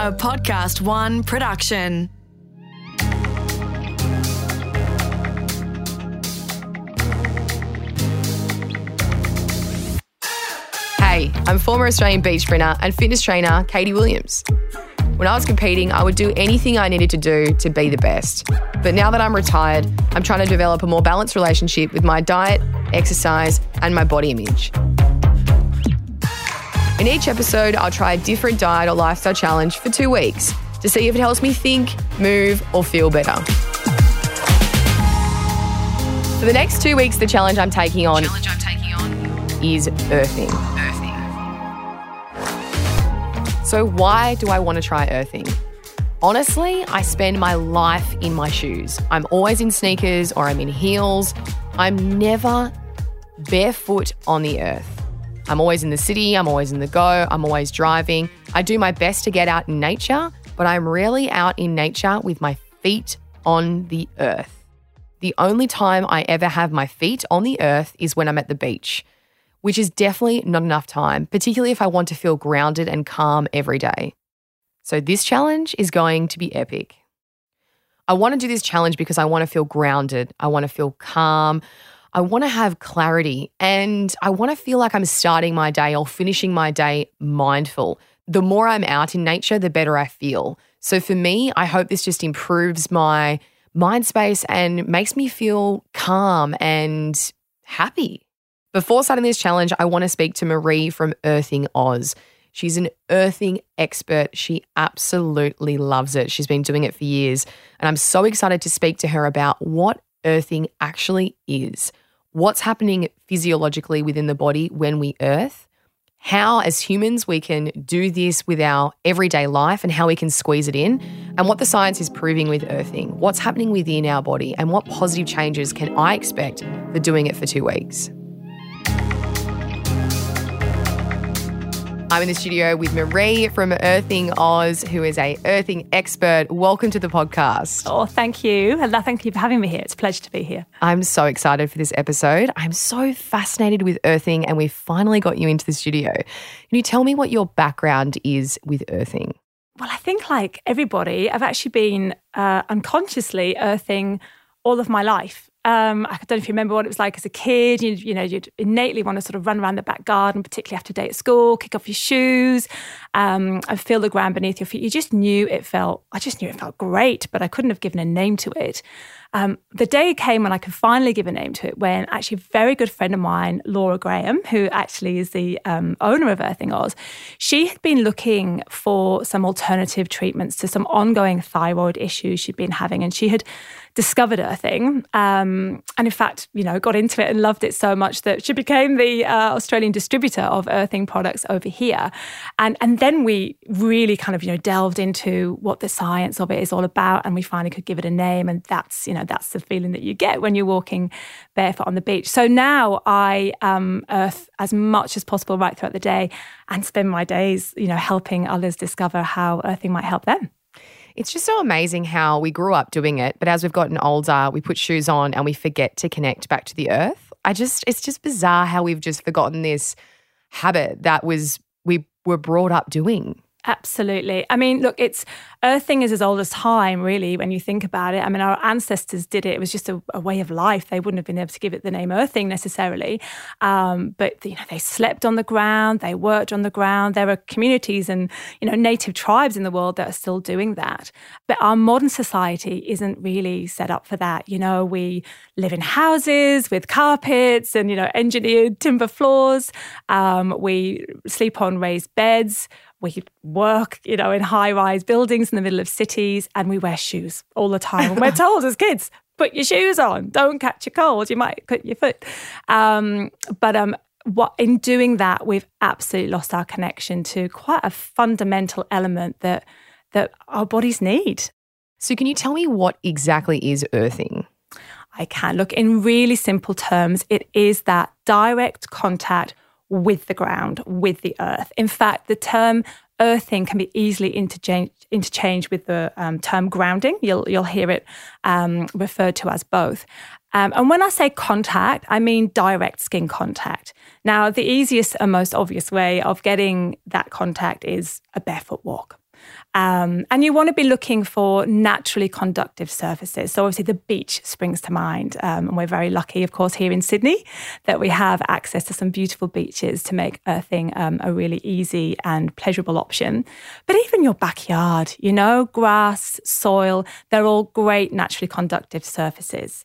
a Podcast One production. Hey, I'm former Australian beach sprinter and fitness trainer Katie Williams. When I was competing, I would do anything I needed to do to be the best. But now that I'm retired, I'm trying to develop a more balanced relationship with my diet, exercise, and my body image. In each episode, I'll try a different diet or lifestyle challenge for two weeks to see if it helps me think, move, or feel better. For the next two weeks, the challenge I'm taking on, is earthing. So, why do I want to try earthing? Honestly, I spend my life in my shoes. I'm always in sneakers or I'm in heels. I'm never barefoot on the earth. I'm always in the city, I'm always in the go, I'm always driving. I do my best to get out in nature, but I'm rarely out in nature with my feet on the earth. The only time I ever have my feet on the earth is when I'm at the beach, which is definitely not enough time, particularly if I want to feel grounded and calm every day. So, this challenge is going to be epic. I want to do this challenge because I want to feel grounded. I want to feel calm. I want to have clarity and I want to feel like I'm starting my day or finishing my day mindful. The more I'm out in nature, the better I feel. So for me, I hope this just improves my mind space and makes me feel calm and happy. Before starting this challenge, I want to speak to Marie from Earthing Oz. She's an earthing expert. She absolutely loves it. She's been doing it for years. And I'm so excited to speak to her about what earthing actually is, what's happening physiologically within the body when we earth, how, as humans, we can do this with our everyday life and how we can squeeze it in, and what the science is proving with earthing, what's happening within our body, and what positive changes can I expect for doing it for two weeks. I'm in the studio with Marie from Earthing Oz, who is a earthing expert. Welcome to the podcast. Oh, thank you. And thank you for having me here. It's a pleasure to be here. I'm so excited for this episode. I'm so fascinated with earthing, and we finally got you into the studio. Can you tell me what your background is with earthing? Well, I think, like everybody, I've actually been uh, unconsciously earthing all of my life um, I don't know if you remember what it was like as a kid. You, you know, you'd innately want to sort of run around the back garden, particularly after a day at school, kick off your shoes, um, and feel the ground beneath your feet. You just knew it felt, I just knew it felt great, but I couldn't have given a name to it. Um, the day came when I could finally give a name to it when actually a very good friend of mine, Laura Graham, who actually is the um, owner of Earthing Oz, she had been looking for some alternative treatments to some ongoing thyroid issues she'd been having. And she had discovered Earthing um, and in fact, you know, got into it and loved it so much that she became the uh, Australian distributor of Earthing products over here. And, and then we really kind of, you know, delved into what the science of it is all about and we finally could give it a name. And that's, you know, that's the feeling that you get when you're walking barefoot on the beach. So now I um, earth as much as possible right throughout the day and spend my days, you know, helping others discover how earthing might help them. It's just so amazing how we grew up doing it, but as we've gotten older, we put shoes on and we forget to connect back to the earth. I just, it's just bizarre how we've just forgotten this habit that was, we were brought up doing. Absolutely. I mean, look, it's earthing is as old as time, really, when you think about it. I mean, our ancestors did it. It was just a, a way of life. They wouldn't have been able to give it the name earthing necessarily. Um, but, you know, they slept on the ground, they worked on the ground. There are communities and, you know, native tribes in the world that are still doing that. But our modern society isn't really set up for that. You know, we live in houses with carpets and, you know, engineered timber floors. Um, we sleep on raised beds we work, you know, in high rise buildings in the middle of cities and we wear shoes all the time. we're told as kids, put your shoes on, don't catch a cold, you might cut your foot. Um, but um, what in doing that, we've absolutely lost our connection to quite a fundamental element that that our bodies need. So, can you tell me what exactly is earthing? I can. Look, in really simple terms, it is that direct contact with the ground, with the earth. In fact, the term earthing can be easily interchange, interchanged with the um, term grounding. You'll, you'll hear it um, referred to as both. Um, and when I say contact, I mean direct skin contact. Now, the easiest and most obvious way of getting that contact is a barefoot walk. Um, and you want to be looking for naturally conductive surfaces. So, obviously, the beach springs to mind. Um, and we're very lucky, of course, here in Sydney that we have access to some beautiful beaches to make earthing um, a really easy and pleasurable option. But even your backyard, you know, grass, soil, they're all great naturally conductive surfaces.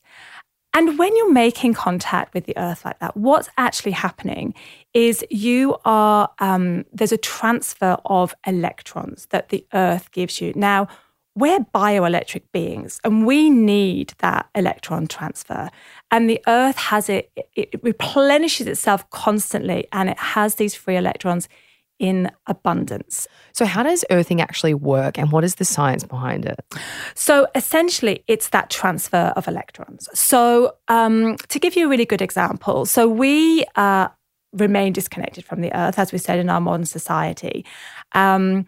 And when you're making contact with the earth like that, what's actually happening is you are, um, there's a transfer of electrons that the earth gives you. Now, we're bioelectric beings and we need that electron transfer. And the earth has it, it replenishes itself constantly and it has these free electrons in abundance. So, how does earthing actually work and what is the science behind it? So, essentially, it's that transfer of electrons. So, um, to give you a really good example, so we uh, remain disconnected from the earth, as we said in our modern society. Um,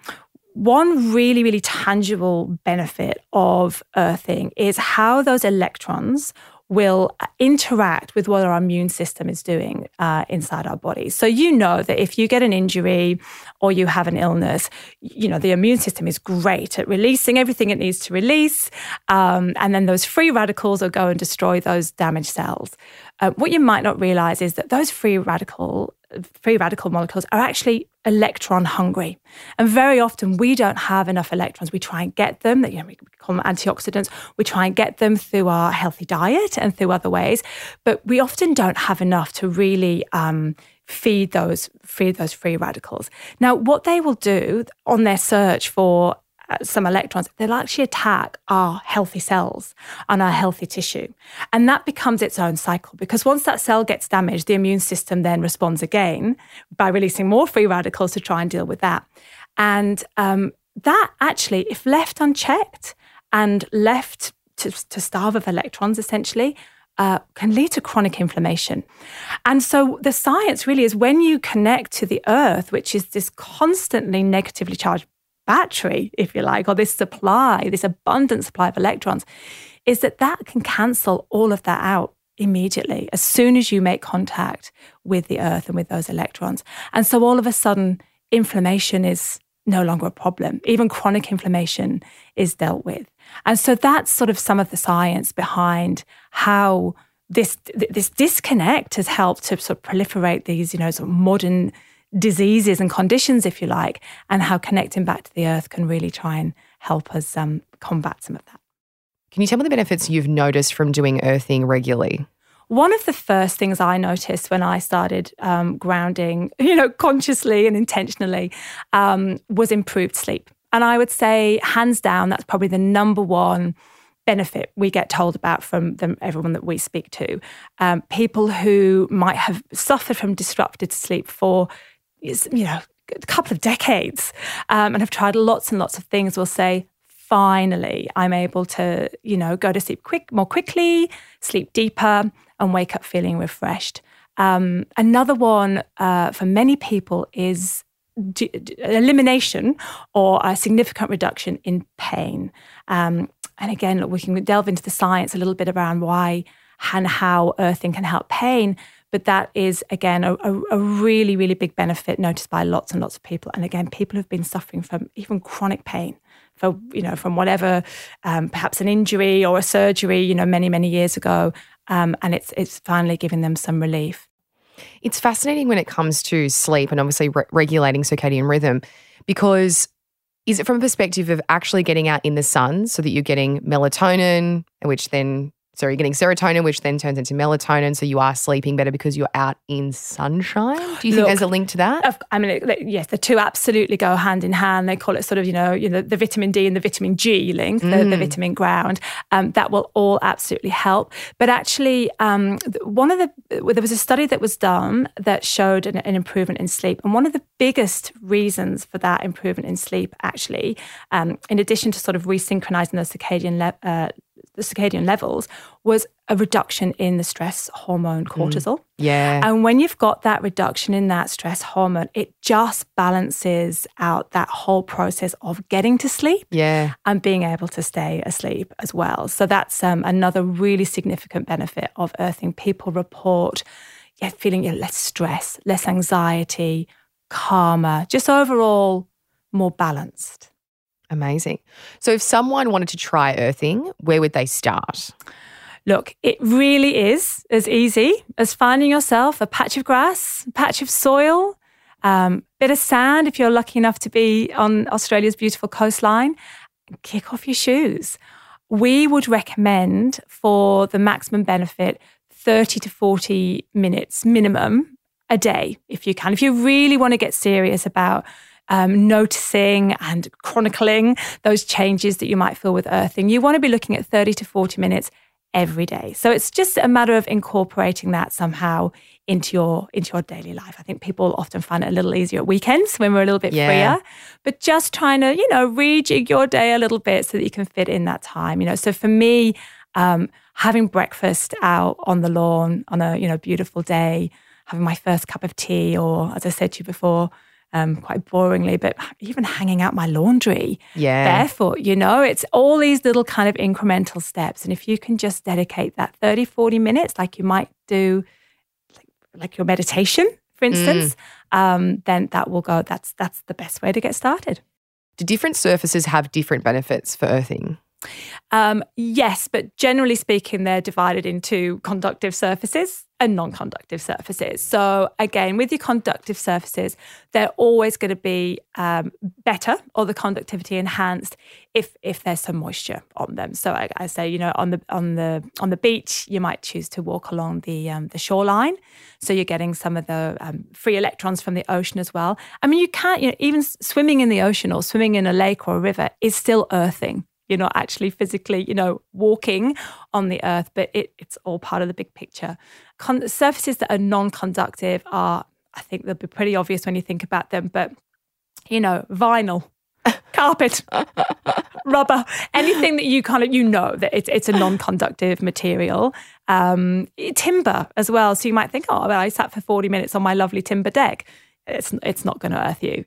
one really, really tangible benefit of earthing is how those electrons will interact with what our immune system is doing uh, inside our bodies. So you know that if you get an injury or you have an illness, you know the immune system is great at releasing everything it needs to release, um, and then those free radicals will go and destroy those damaged cells. Uh, what you might not realize is that those free radical free radical molecules are actually electron hungry. And very often we don't have enough electrons. We try and get them, you know, we call them antioxidants. We try and get them through our healthy diet and through other ways, but we often don't have enough to really um, feed those feed those free radicals. Now, what they will do on their search for some electrons, they'll actually attack our healthy cells and our healthy tissue. And that becomes its own cycle because once that cell gets damaged, the immune system then responds again by releasing more free radicals to try and deal with that. And um, that actually, if left unchecked and left to, to starve of electrons, essentially, uh, can lead to chronic inflammation. And so the science really is when you connect to the earth, which is this constantly negatively charged battery, if you like, or this supply, this abundant supply of electrons, is that that can cancel all of that out immediately as soon as you make contact with the earth and with those electrons. And so all of a sudden, inflammation is no longer a problem. Even chronic inflammation is dealt with. And so that's sort of some of the science behind how this this disconnect has helped to sort of proliferate these, you know, sort of modern diseases and conditions, if you like, and how connecting back to the earth can really try and help us um, combat some of that. Can you tell me the benefits you've noticed from doing earthing regularly? One of the first things I noticed when I started um, grounding, you know, consciously and intentionally, um, was improved sleep. And I would say, hands down, that's probably the number one benefit we get told about from them, everyone that we speak to. Um, people who might have suffered from disrupted sleep for you know, a couple of decades um, and have tried lots and lots of things will say, finally, I'm able to, you know, go to sleep quick, more quickly, sleep deeper, and wake up feeling refreshed. Um, another one uh, for many people is d- d- elimination or a significant reduction in pain. Um, and again, look, we can delve into the science a little bit around why and how earthing can help pain. But that is, again, a, a, really, really big benefit noticed by lots and lots of people. And again, people have been suffering from even chronic pain for, you know, from whatever, um, perhaps an injury or a surgery, you know, many, many years ago. Um, and it's, it's finally giving them some relief. It's fascinating when it comes to sleep and obviously re- regulating circadian rhythm because is it from a perspective of actually getting out in the sun so that you're getting melatonin, which then so you're getting serotonin, which then turns into melatonin. So you are sleeping better because you're out in sunshine. Do you Look, think there's a link to that? I mean, yes, the two absolutely go hand in hand. They call it sort of, you know, you know, the vitamin D and the vitamin G link, mm. the, the, mm. vitamin ground. Um, that will all absolutely help. But actually, um, one of the there was a study that was done that showed an, an, improvement in sleep, and one of the biggest reasons for that improvement in sleep, actually, um, in addition to sort of resynchronizing the circadian le- uh, the circadian levels was a reduction in the stress hormone mm. cortisol. Mm. Yeah. And when you've got that reduction in that stress hormone, it just balances out that whole process of getting to sleep yeah. and being able to stay asleep as well. So that's um, another really significant benefit of earthing. People report yeah, feeling yeah, less stress, less anxiety, calmer, just overall more balanced. Amazing. So, if someone wanted to try earthing, where would they start? Look, it really is as easy as finding yourself a patch of grass, a patch of soil, um, bit of sand if you're lucky enough to be on Australia's beautiful coastline. Kick off your shoes. We would recommend for the maximum benefit 30 to 40 minutes minimum a day if you can. If you really want to get serious about um, noticing and chronicling those changes that you might feel with earthing, you want to be looking at 30 to 40 minutes every day. So it's just a matter of incorporating that somehow into your into your daily life. I think people often find it a little easier at weekends when we're a little bit Yeah. freer. But just trying to, you know, rejig your day a little bit so that you can fit in that time. You know, so for me, um, having breakfast out on the lawn on a you know beautiful day, having my first cup of tea, or as I said to you before, um, quite boringly, but even hanging out my laundry Yeah. barefoot, you know, it's all these little kind of incremental steps. And if you can just dedicate that 30, 40 minutes, like you might do, like, like your meditation, for instance, um, then that will go, that's, that's the best way to get started. Do different surfaces have different benefits for earthing? Um, yes, but generally speaking, they're divided into conductive surfaces and non conductive surfaces. So, again, with your conductive surfaces, they're always going to be um, better or the conductivity enhanced if if there's some moisture on them. So, I, I say, you know, on the on the on the beach, you might choose to walk along the um, the shoreline, so you're getting some of the um, free electrons from the ocean as well. I mean, you can't, you know, even swimming in the ocean or swimming in a lake or a river is still earthing you're not actually physically, you know, walking on the earth, but it, it's all part of the big picture. Con- surfaces that are non-conductive are, I think they'll be pretty obvious when you think about them, but you know, vinyl, carpet, rubber, anything that you kind of you know that it's it's a non-conductive material. Um, timber as well. So you might think, oh, well, I sat for 40 minutes on my lovely timber deck. It's it's not going to earth you.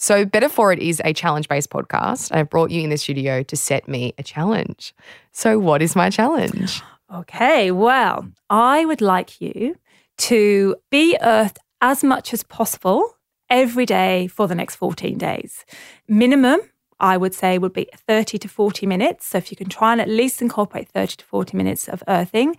So, Better For It is a challenge based podcast. I've brought you in the studio to set me a challenge. So, what is my challenge? Okay, well, I would like you to be earthed as much as possible every day for the next 14 days. Minimum, I would say, would be 30 to 40 minutes. So if you can try and at least incorporate 30 to 40 minutes of earthing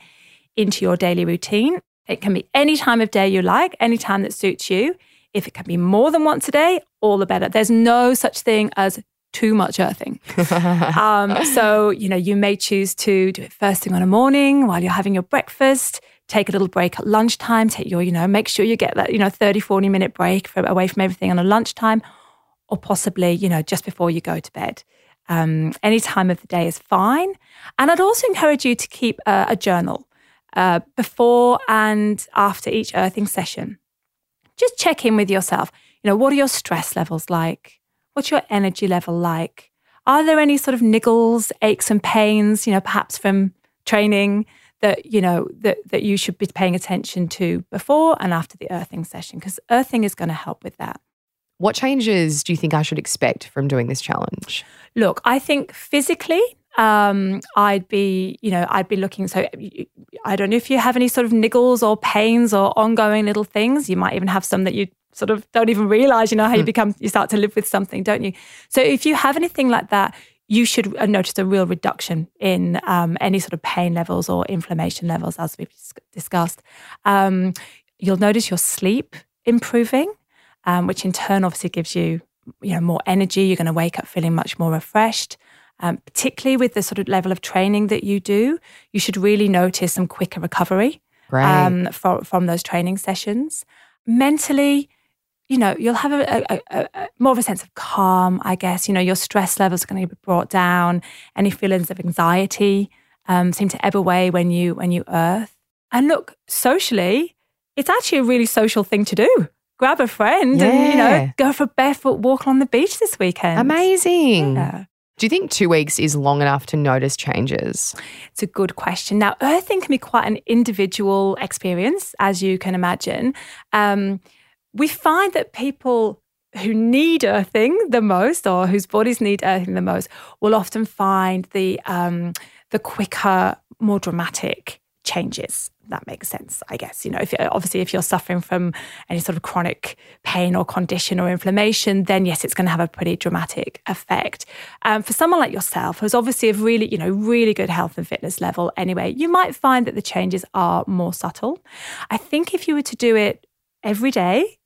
into your daily routine, it can be any time of day you like, any time that suits you. If it can be more than once a day, all the better. There's no such thing as too much earthing. um, so, you know, you may choose to do it first thing on a morning while you're having your breakfast, take a little break at lunchtime, take your, you know, make sure you get that, you know, 30, 40 minute break from, away from everything on a lunchtime, or possibly, you know, just before you go to bed. Um, any time of the day is fine. And I'd also encourage you to keep a, a journal uh, before and after each earthing session. Just check in with yourself. You know, what are your stress levels like? What's your energy level like? Are there any sort of niggles, aches, and pains, you know, perhaps from training that, you know, that, that you should be paying attention to before and after the earthing session? Because earthing is going to help with that. What changes do you think I should expect from doing this challenge? Look, I think physically, um, I'd be, you know, I'd be looking. So I don't know if you have any sort of niggles or pains or ongoing little things. You might even have some that you sort of don't even realize. You know how you become, you start to live with something, don't you? So if you have anything like that, you should uh, notice a real reduction in um, any sort of pain levels or inflammation levels, as we've discussed. Um, you'll notice your sleep improving, um, which in turn obviously gives you, you know, more energy. You're going to wake up feeling much more refreshed. Um, particularly with the sort of level of training that you do, you should really notice some quicker recovery um, from from those training sessions. Mentally, you know, you'll have a, a, a, a more of a sense of calm. I guess you know your stress levels are going to be brought down. Any feelings of anxiety um, seem to ebb away when you when you earth. And look, socially, it's actually a really social thing to do. Grab a friend and you know go for a barefoot walk on the beach this weekend. Amazing. Yeah. Do you think two weeks is long enough to notice changes? It's a good question. Now, earthing can be quite an individual experience, as you can imagine. Um, we find that people who need earthing the most, or whose bodies need earthing the most, will often find the um, the quicker, more dramatic changes. That makes sense, I guess. You know, if obviously if you're suffering from any sort of chronic pain or condition or inflammation, then yes, it's going to have a pretty dramatic effect. Um, for someone like yourself, who's obviously of really, you know, really good health and fitness level anyway, you might find that the changes are more subtle. I think if you were to do it every day,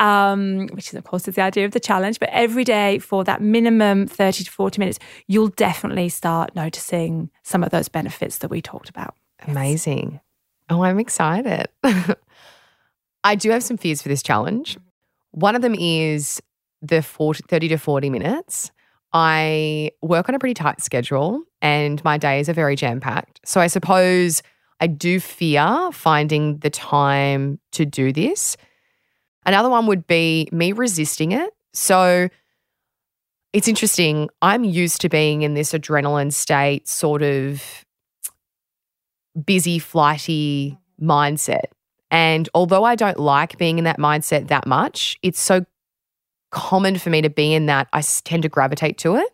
um, which is, of course, is the idea of the challenge. But every day for that minimum 30 to 40 minutes, you'll definitely start noticing some of those benefits that we talked about. Amazing. Oh, I'm excited. I do have some fears for this challenge. One of them is the 40, 30 to 40 minutes. I work on a pretty tight schedule and my days are very jam packed. So I suppose I do fear finding the time to do this. Another one would be me resisting it. So it's interesting. I'm used to being in this adrenaline state, sort of busy, flighty mindset. And although I don't like being in that mindset that much, it's so common for me to be in that, I tend to gravitate to it.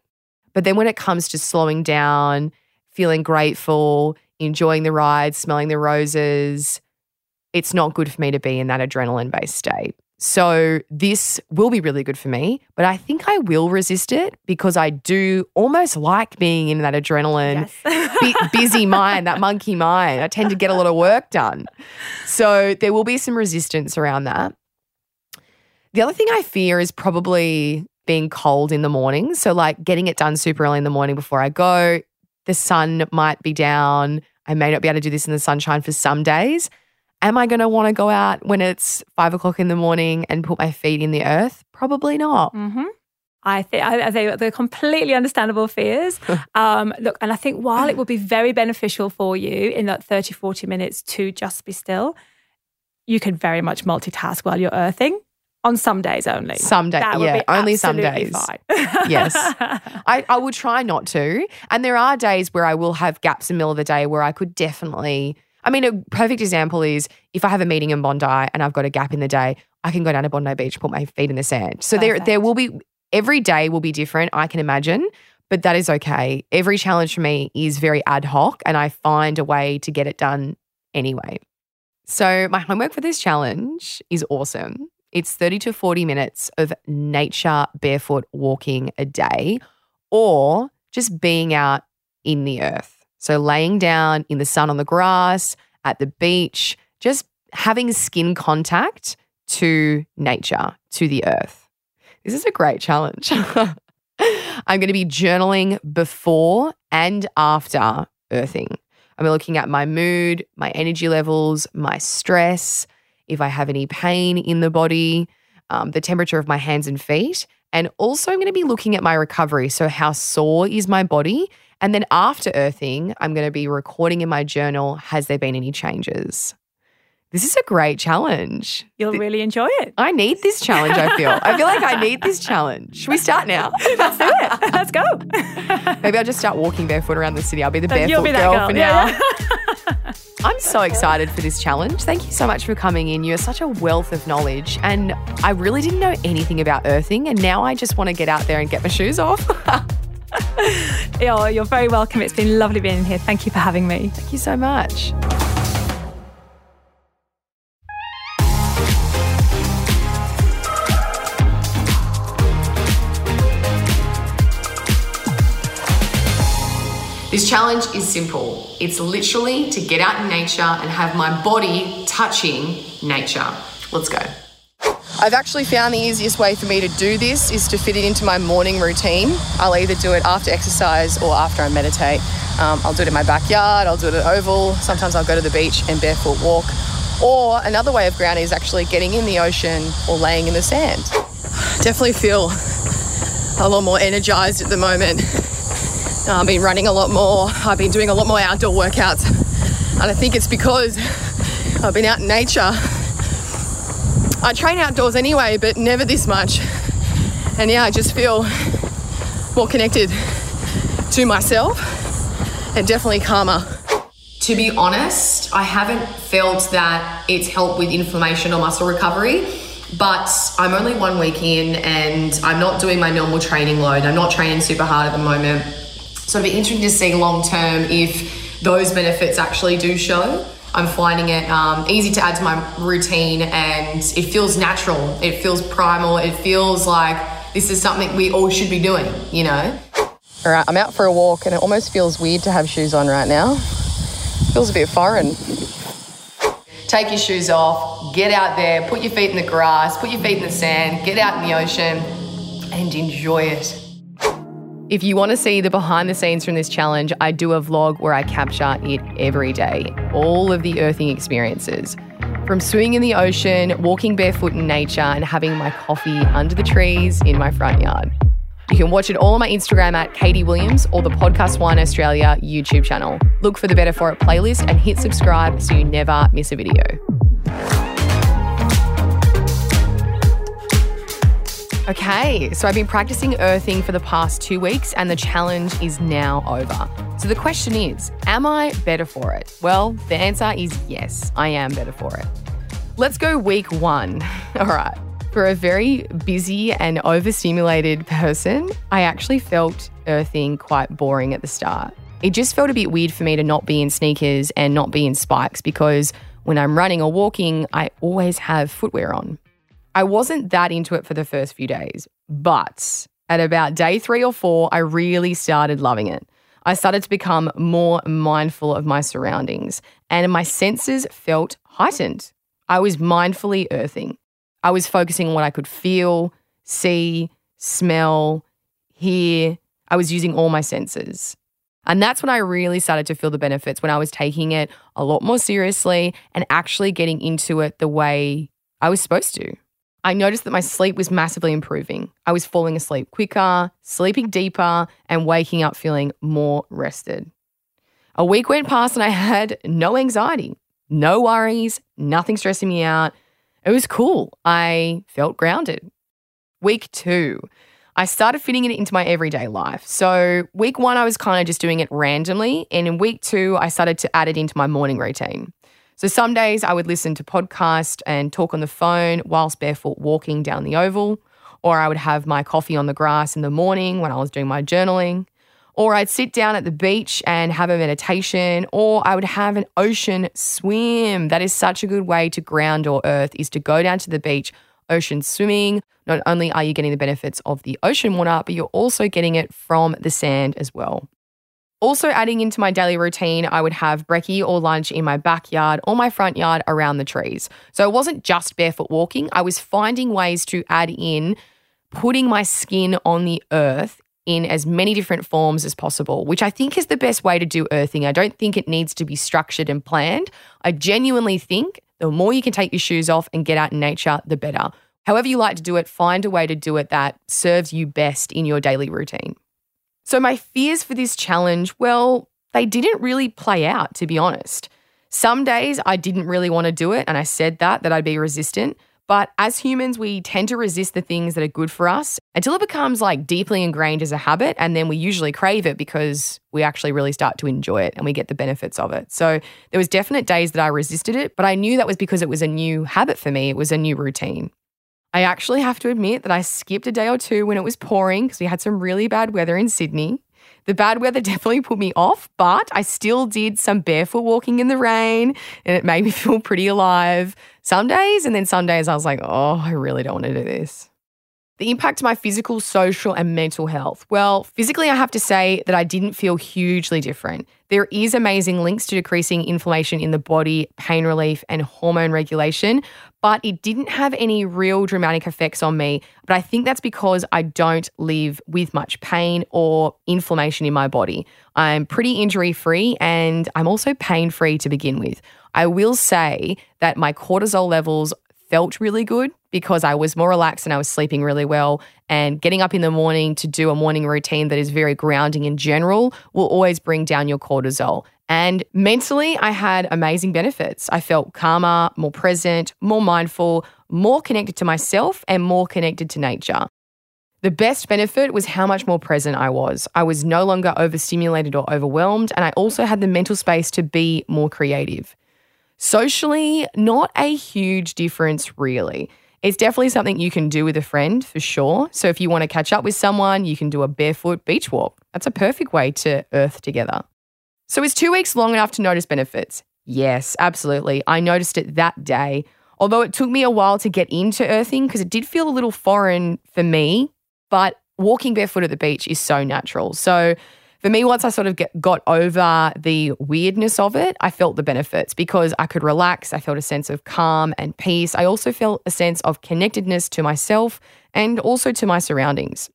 But then when it comes to slowing down, feeling grateful, enjoying the ride, smelling the roses, it's not good for me to be in that adrenaline based state. So this will be really good for me, but I think I will resist it because I do almost like being in that adrenaline, yes. busy mind, that monkey mind. I tend to get a lot of work done. So there will be some resistance around that. The other thing I fear is probably being cold in the morning. So like getting it done super early in the morning before I go. The sun might be down. I may not be able to do this in the sunshine for some days. Am I going to want to go out when it's five o'clock in the morning and put my feet in the earth? Probably not. Mm-hmm. I think I they're completely understandable fears. um, look, and I think while it will be very beneficial for you in that 30, 40 minutes to just be still, you can very much multitask while you're earthing on some days only. Some days, yeah, only some days. yes, I, I will try not to. And there are days where I will have gaps in the middle of the day where I could definitely I mean, a perfect example is if I have a meeting in Bondi and I've got a gap in the day, I can go down to Bondi Beach, put my feet in the sand. So perfect. there, there will be every day will be different. I can imagine, but that is okay. Every challenge for me is very ad hoc, and I find a way to get it done anyway. So my homework for this challenge is awesome. It's 30 to 40 minutes of nature barefoot walking a day or just being out in the earth. So, laying down in the sun on the grass, at the beach, just having skin contact to nature, to the earth. This is a great challenge. I'm going to be journaling before and after earthing. I'm looking at my mood, my energy levels, my stress, if I have any pain in the body, um, the temperature of my hands and feet. And also, I'm going to be looking at my recovery. So, how sore is my body? And then after earthing, I'm going to be recording in my journal has there been any changes? This is a great challenge. You'll really enjoy it. I need this challenge, I feel. I feel like I need this challenge. Should we start now? Let's do it. Let's go. Maybe I'll just start walking barefoot around the city. I'll be the barefoot be girl, girl, for now. Yeah, yeah. I'm so excited for this challenge. Thank you so much for coming in. You're such a wealth of knowledge. And I really didn't know anything about earthing. And now I just want to get out there and get my shoes off. oh, you're very welcome. It's been lovely being here. Thank you for having me. Thank you so much. This challenge is simple. It's literally to get out in nature and have my body touching nature. Let's go. I've actually found the easiest way for me to do this is to fit it into my morning routine. I'll either do it after exercise or after I meditate. Um, I'll do it in my backyard, I'll do it at Oval, sometimes I'll go to the beach and barefoot walk. Or another way of grounding is actually getting in the ocean or laying in the sand. Definitely feel a lot more energized at the moment. I've been running a lot more, I've been doing a lot more outdoor workouts, and I think it's because I've been out in nature I train outdoors anyway, but never this much. And yeah, I just feel more connected to myself and definitely calmer. To be honest, I haven't felt that it's helped with inflammation or muscle recovery, but I'm only one week in and I'm not doing my normal training load. I'm not training super hard at the moment. So it'll be interesting to see long term if those benefits actually do show. I'm finding it um, easy to add to my routine and it feels natural. It feels primal. It feels like this is something we all should be doing, you know? All right, I'm out for a walk and it almost feels weird to have shoes on right now. Feels a bit foreign. Take your shoes off, get out there, put your feet in the grass, put your feet in the sand, get out in the ocean and enjoy it. If you want to see the behind the scenes from this challenge, I do a vlog where I capture it every day. All of the earthing experiences. From swimming in the ocean, walking barefoot in nature, and having my coffee under the trees in my front yard. You can watch it all on my Instagram at Katie Williams or the Podcast One Australia YouTube channel. Look for the Better For It playlist and hit subscribe so you never miss a video. Okay, so I've been practicing earthing for the past two weeks and the challenge is now over. So the question is Am I better for it? Well, the answer is yes, I am better for it. Let's go week one. All right. For a very busy and overstimulated person, I actually felt earthing quite boring at the start. It just felt a bit weird for me to not be in sneakers and not be in spikes because when I'm running or walking, I always have footwear on. I wasn't that into it for the first few days, but at about day three or four, I really started loving it. I started to become more mindful of my surroundings and my senses felt heightened. I was mindfully earthing. I was focusing on what I could feel, see, smell, hear. I was using all my senses. And that's when I really started to feel the benefits when I was taking it a lot more seriously and actually getting into it the way I was supposed to. I noticed that my sleep was massively improving. I was falling asleep quicker, sleeping deeper, and waking up feeling more rested. A week went past and I had no anxiety, no worries, nothing stressing me out. It was cool. I felt grounded. Week two, I started fitting it into my everyday life. So, week one, I was kind of just doing it randomly. And in week two, I started to add it into my morning routine. So some days I would listen to podcast and talk on the phone whilst barefoot walking down the oval, or I would have my coffee on the grass in the morning when I was doing my journaling, or I'd sit down at the beach and have a meditation, or I would have an ocean swim. That is such a good way to ground or earth is to go down to the beach, ocean swimming. Not only are you getting the benefits of the ocean water, but you're also getting it from the sand as well. Also, adding into my daily routine, I would have brekkie or lunch in my backyard or my front yard around the trees. So it wasn't just barefoot walking, I was finding ways to add in putting my skin on the earth in as many different forms as possible, which I think is the best way to do earthing. I don't think it needs to be structured and planned. I genuinely think the more you can take your shoes off and get out in nature, the better. However, you like to do it, find a way to do it that serves you best in your daily routine. So, my fears for this challenge, well, they didn't really play out, to be honest. Some days I didn't really want to do it, and I said that, that I'd be resistant. But as humans, we tend to resist the things that are good for us until it becomes like deeply ingrained as a habit. And then we usually crave it because we actually really start to enjoy it and we get the benefits of it. So there was definite days that I resisted it, but I knew that was because it was a new habit for me. It was a new routine. I actually have to admit that I skipped a day or two when it was pouring because we had some really bad weather in Sydney. The bad weather definitely put me off, but I still did some barefoot walking in the rain and it made me feel pretty alive some days. And then some days I was like, oh, I really don't want to do this. The impact to my physical, social, and mental health. Well, physically, I have to say that I didn't feel hugely different. There is amazing links to decreasing inflammation in the body, pain relief, and hormone regulation, but it didn't have any real dramatic effects on me. But I think that's because I don't live with much pain or inflammation in my body. I'm pretty injury free and I'm also pain free to begin with. I will say that my cortisol levels felt really good because I was more relaxed and I was sleeping really well. And getting up in the morning to do a morning routine that is very grounding in general will always bring down your cortisol. And mentally, I had amazing benefits. I felt calmer, more present, more mindful, more connected to myself, and more connected to nature. The best benefit was how much more present I was. I was no longer overstimulated or overwhelmed, and I also had the mental space to be more creative. Socially, not a huge difference, really. It's definitely something you can do with a friend for sure. So if you want to catch up with someone, you can do a barefoot beach walk. That's a perfect way to earth together. So, is two weeks long enough to notice benefits? Yes, absolutely. I noticed it that day. Although it took me a while to get into earthing because it did feel a little foreign for me, but walking barefoot at the beach is so natural. So, for me, once I sort of get, got over the weirdness of it, I felt the benefits because I could relax. I felt a sense of calm and peace. I also felt a sense of connectedness to myself and also to my surroundings.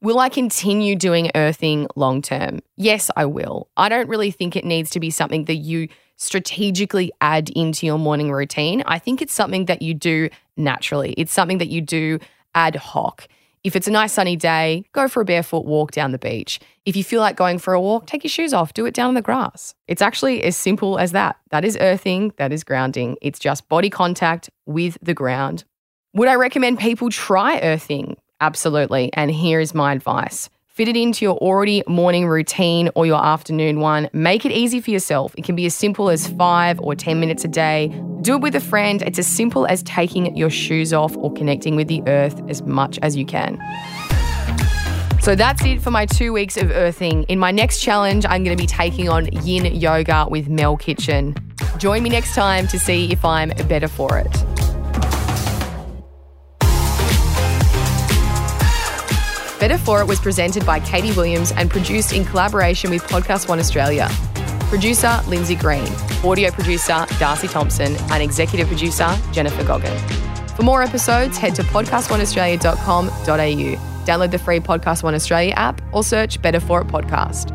Will I continue doing earthing long term? Yes, I will. I don't really think it needs to be something that you strategically add into your morning routine. I think it's something that you do naturally, it's something that you do ad hoc. If it's a nice sunny day, go for a barefoot walk down the beach. If you feel like going for a walk, take your shoes off, do it down on the grass. It's actually as simple as that. That is earthing, that is grounding. It's just body contact with the ground. Would I recommend people try earthing? Absolutely. And here is my advice fit it into your already morning routine or your afternoon one. Make it easy for yourself. It can be as simple as five or 10 minutes a day. Do it with a friend. It's as simple as taking your shoes off or connecting with the earth as much as you can. So that's it for my two weeks of earthing. In my next challenge, I'm going to be taking on yin yoga with Mel Kitchen. Join me next time to see if I'm better for it. Better For It was presented by Katie Williams and produced in collaboration with Podcast One Australia. Producer Lindsay Green, audio producer Darcy Thompson, and executive producer Jennifer Goggin. For more episodes, head to podcastoneaustralia.com.au. Download the free Podcast One Australia app or search Better For It Podcast.